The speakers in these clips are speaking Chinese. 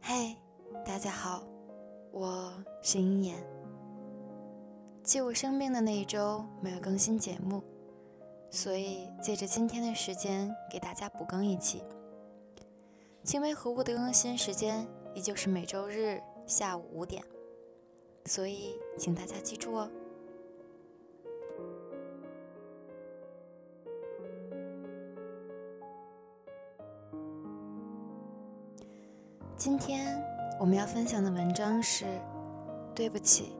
嘿，大家好，我是鹰眼。继我生病的那一周没有更新节目，所以借着今天的时间给大家补更一期。青梅和物的更新时间依旧是每周日下午五点，所以请大家记住哦。今天我们要分享的文章是《对不起，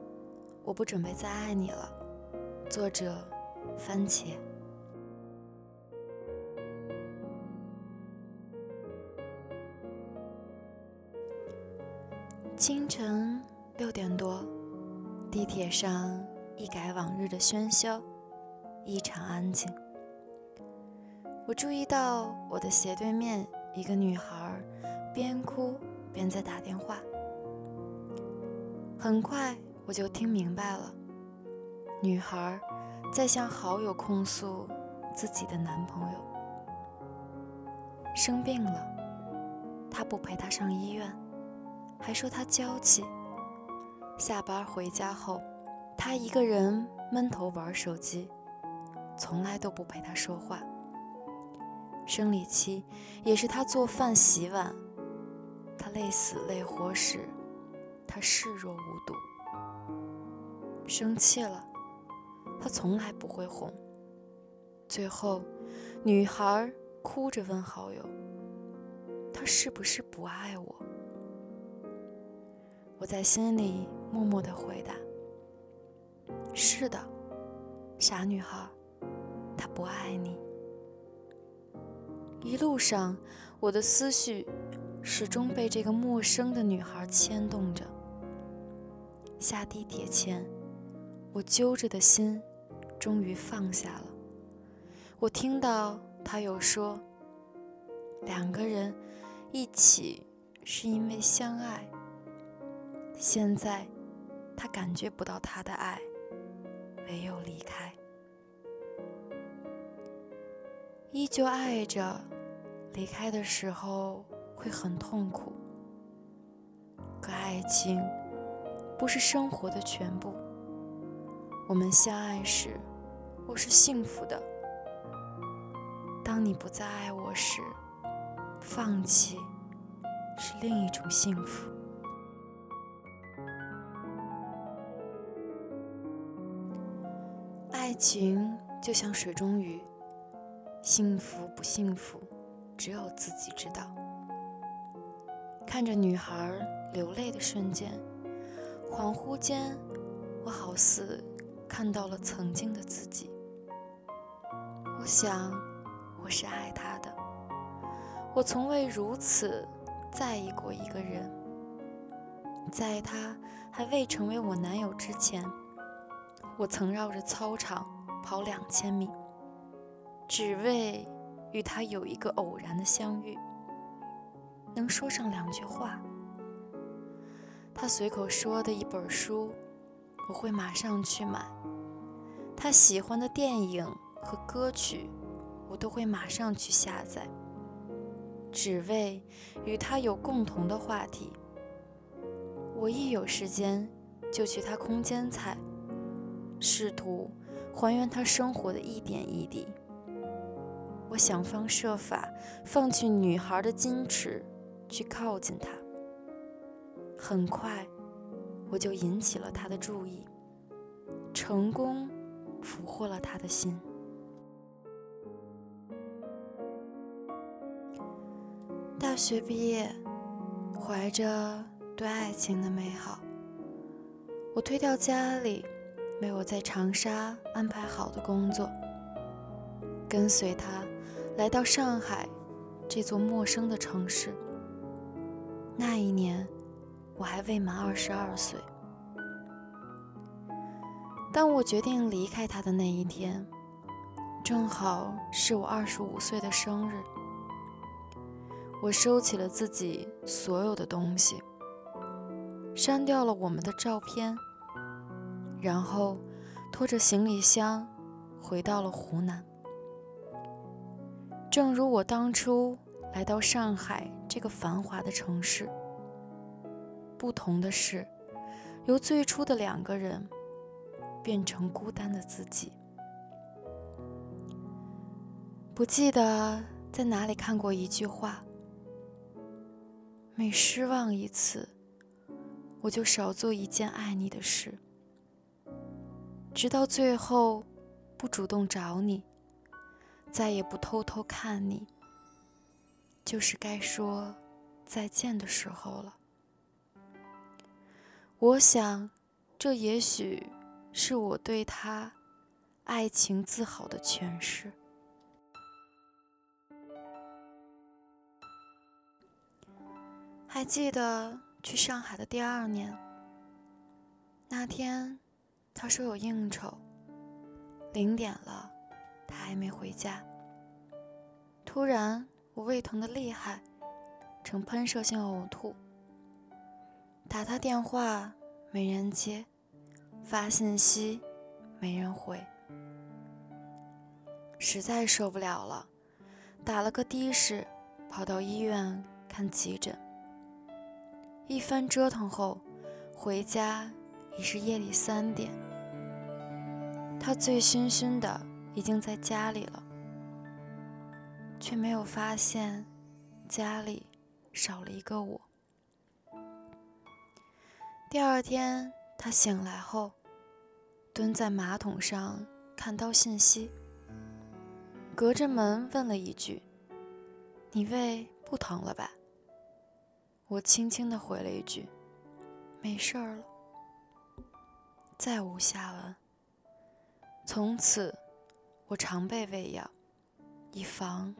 我不准备再爱你了》，作者番茄。清晨六点多，地铁上一改往日的喧嚣，异常安静。我注意到我的斜对面一个女孩边哭。边在打电话。很快我就听明白了，女孩在向好友控诉自己的男朋友生病了，他不陪她上医院，还说她娇气。下班回家后，他一个人闷头玩手机，从来都不陪她说话。生理期也是他做饭洗碗。他累死累活时，他视若无睹；生气了，他从来不会哄。最后，女孩哭着问好友：“他是不是不爱我？”我在心里默默的回答：“是的，傻女孩，他不爱你。”一路上，我的思绪。始终被这个陌生的女孩牵动着。下地铁前，我揪着的心终于放下了。我听到他有说：“两个人一起是因为相爱。”现在，他感觉不到他的爱，唯有离开。依旧爱着，离开的时候。会很痛苦，可爱情不是生活的全部。我们相爱时，我是幸福的；当你不再爱我时，放弃是另一种幸福。情就像水中鱼，幸福不幸福，只有自己知道。看着女孩流泪的瞬间，恍惚间，我好似看到了曾经的自己。我想，我是爱她的。我从未如此在意过一个人。在他还未成为我男友之前，我曾绕着操场跑两千米，只为与他有一个偶然的相遇。能说上两句话，他随口说的一本书，我会马上去买；他喜欢的电影和歌曲，我都会马上去下载，只为与他有共同的话题。我一有时间就去他空间采，试图还原他生活的一点一滴。我想方设法放弃女孩的矜持。去靠近他，很快我就引起了他的注意，成功俘获了他的心。大学毕业，怀着对爱情的美好，我推掉家里为我在长沙安排好的工作，跟随他来到上海这座陌生的城市。那一年，我还未满二十二岁。当我决定离开他的那一天，正好是我二十五岁的生日。我收起了自己所有的东西，删掉了我们的照片，然后拖着行李箱回到了湖南。正如我当初来到上海这个繁华的城市，不同的是，由最初的两个人变成孤单的自己。不记得在哪里看过一句话：每失望一次，我就少做一件爱你的事，直到最后不主动找你。再也不偷偷看你，就是该说再见的时候了。我想，这也许是我对他爱情自豪的诠释。还记得去上海的第二年，那天他说有应酬，零点了。他还没回家。突然，我胃疼的厉害，呈喷射性呕吐。打他电话没人接，发信息没人回，实在受不了了，打了个的士，跑到医院看急诊。一番折腾后，回家已是夜里三点。他醉醺醺的。已经在家里了，却没有发现家里少了一个我。第二天，他醒来后，蹲在马桶上看到信息，隔着门问了一句：“你胃不疼了吧？”我轻轻的回了一句：“没事儿了。”再无下文。从此。我常备胃药，以防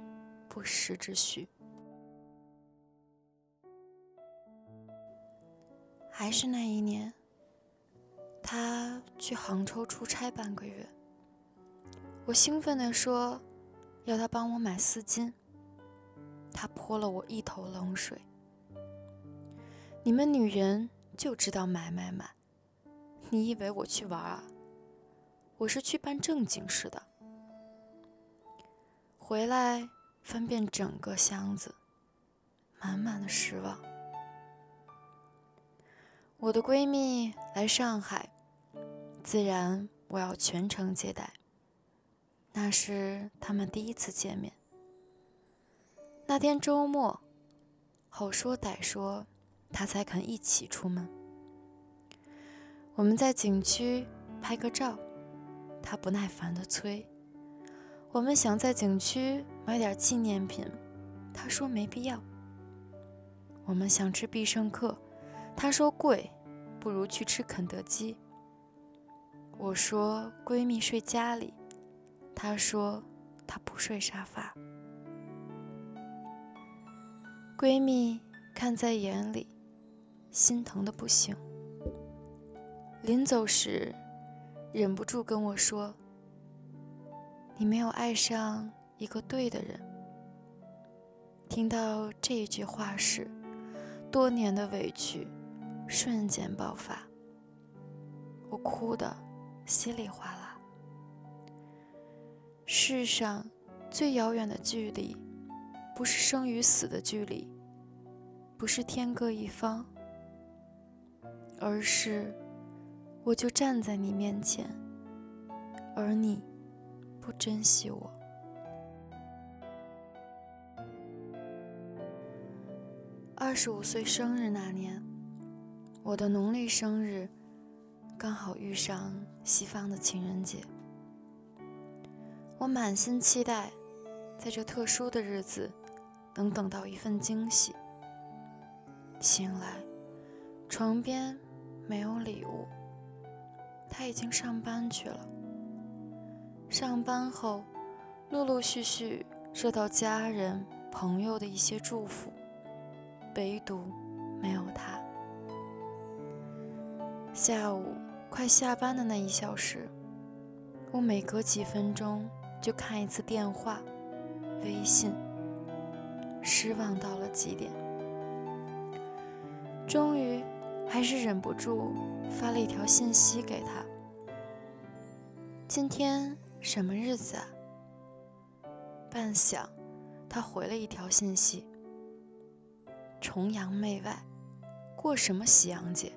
不时之需。还是那一年，他去杭州出差半个月。我兴奋地说，要他帮我买丝巾。他泼了我一头冷水：“你们女人就知道买买买，你以为我去玩啊？我是去办正经事的。”回来翻遍整个箱子，满满的失望。我的闺蜜来上海，自然我要全程接待。那是他们第一次见面。那天周末，好说歹说，他才肯一起出门。我们在景区拍个照，他不耐烦地催。我们想在景区买点纪念品，他说没必要。我们想吃必胜客，他说贵，不如去吃肯德基。我说闺蜜睡家里，他说她不睡沙发。闺蜜看在眼里，心疼的不行。临走时，忍不住跟我说。你没有爱上一个对的人。听到这一句话时，多年的委屈瞬间爆发，我哭得稀里哗啦。世上最遥远的距离，不是生与死的距离，不是天各一方，而是我就站在你面前，而你。不珍惜我。二十五岁生日那年，我的农历生日刚好遇上西方的情人节。我满心期待，在这特殊的日子能等到一份惊喜。醒来，床边没有礼物，他已经上班去了。上班后，陆陆续续收到家人、朋友的一些祝福，唯独没有他。下午快下班的那一小时，我每隔几分钟就看一次电话、微信，失望到了极点。终于还是忍不住发了一条信息给他：“今天什么日子啊？”半晌，他回了一条信息：“崇洋媚外，过什么喜洋节？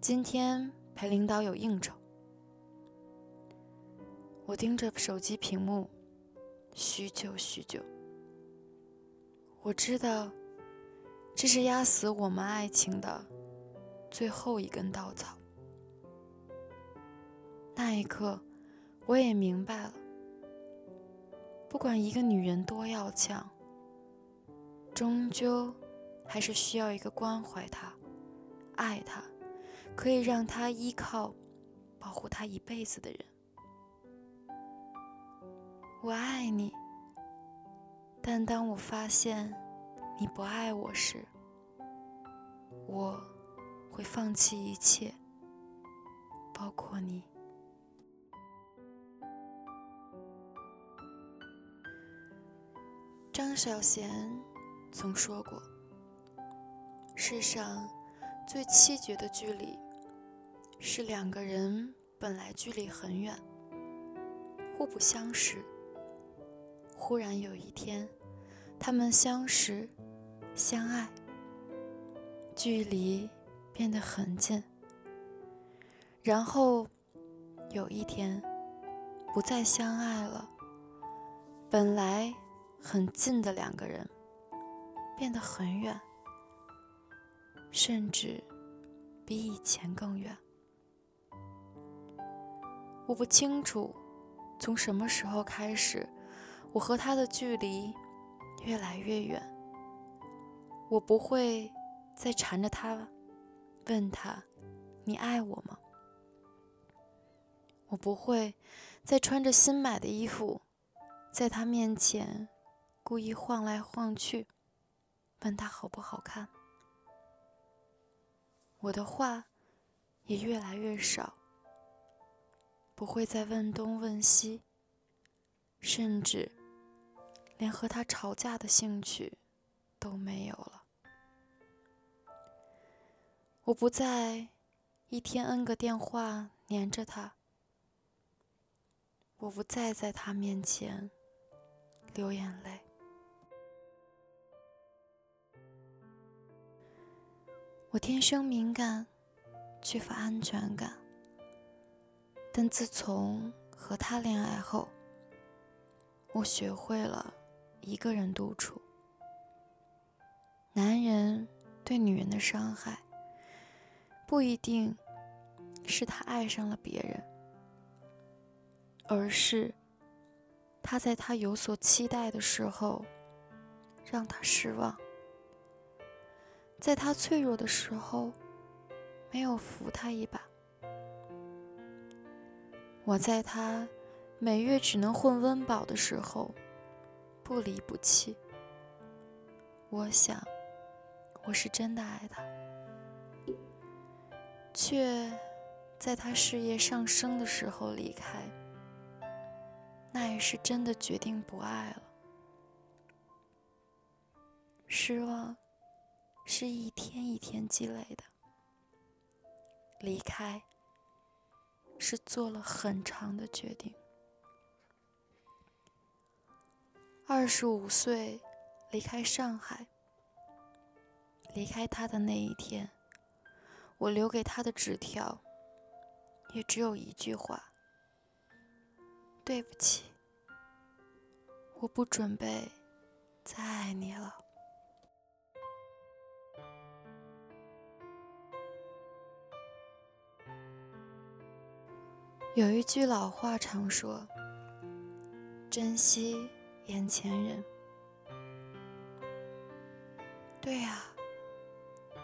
今天陪领导有应酬。”我盯着手机屏幕，许久许久。我知道，这是压死我们爱情的最后一根稻草。那一刻，我也明白了，不管一个女人多要强，终究还是需要一个关怀她、爱她、可以让她依靠、保护她一辈子的人。我爱你，但当我发现你不爱我时，我会放弃一切，包括你。张小娴曾说过：“世上最凄绝的距离，是两个人本来距离很远，互不相识。”忽然有一天，他们相识、相爱，距离变得很近。然后有一天，不再相爱了，本来很近的两个人，变得很远，甚至比以前更远。我不清楚从什么时候开始。我和他的距离越来越远，我不会再缠着他，问他：“你爱我吗？”我不会再穿着新买的衣服，在他面前故意晃来晃去，问他好不好看。我的话也越来越少，不会再问东问西，甚至。连和他吵架的兴趣都没有了。我不再一天 N 个电话黏着他，我不再在他面前流眼泪。我天生敏感，缺乏安全感，但自从和他恋爱后，我学会了。一个人独处，男人对女人的伤害，不一定是他爱上了别人，而是他在他有所期待的时候让他失望，在他脆弱的时候没有扶他一把。我在他每月只能混温饱的时候。不离不弃。我想，我是真的爱他，却在他事业上升的时候离开。那也是真的决定不爱了。失望是一天一天积累的，离开是做了很长的决定。二十五岁，离开上海。离开他的那一天，我留给他的纸条，也只有一句话：“对不起，我不准备再爱你了。”有一句老话常说：“珍惜。”眼前人，对呀，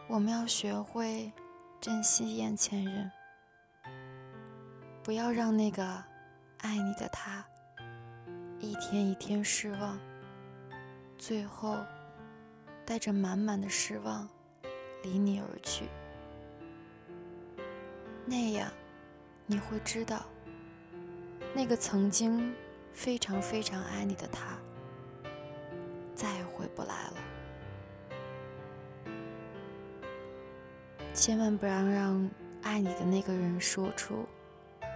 我们要学会珍惜眼前人，不要让那个爱你的他一天一天失望，最后带着满满的失望离你而去。那样，你会知道，那个曾经。非常非常爱你的他，再也回不来了。千万不要让爱你的那个人说出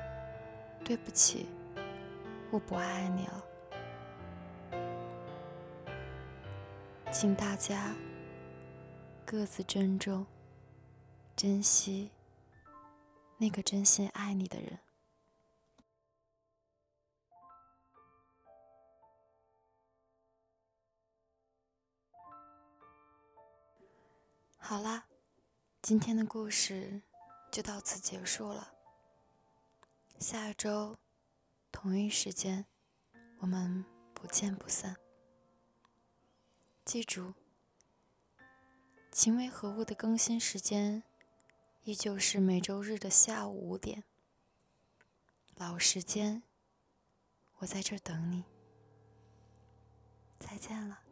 “对不起，我不爱你了”。请大家各自珍重、珍惜那个真心爱你的人。好啦，今天的故事就到此结束了。下周同一时间，我们不见不散。记住，情为何物的更新时间依旧是每周日的下午五点，老时间，我在这等你。再见了。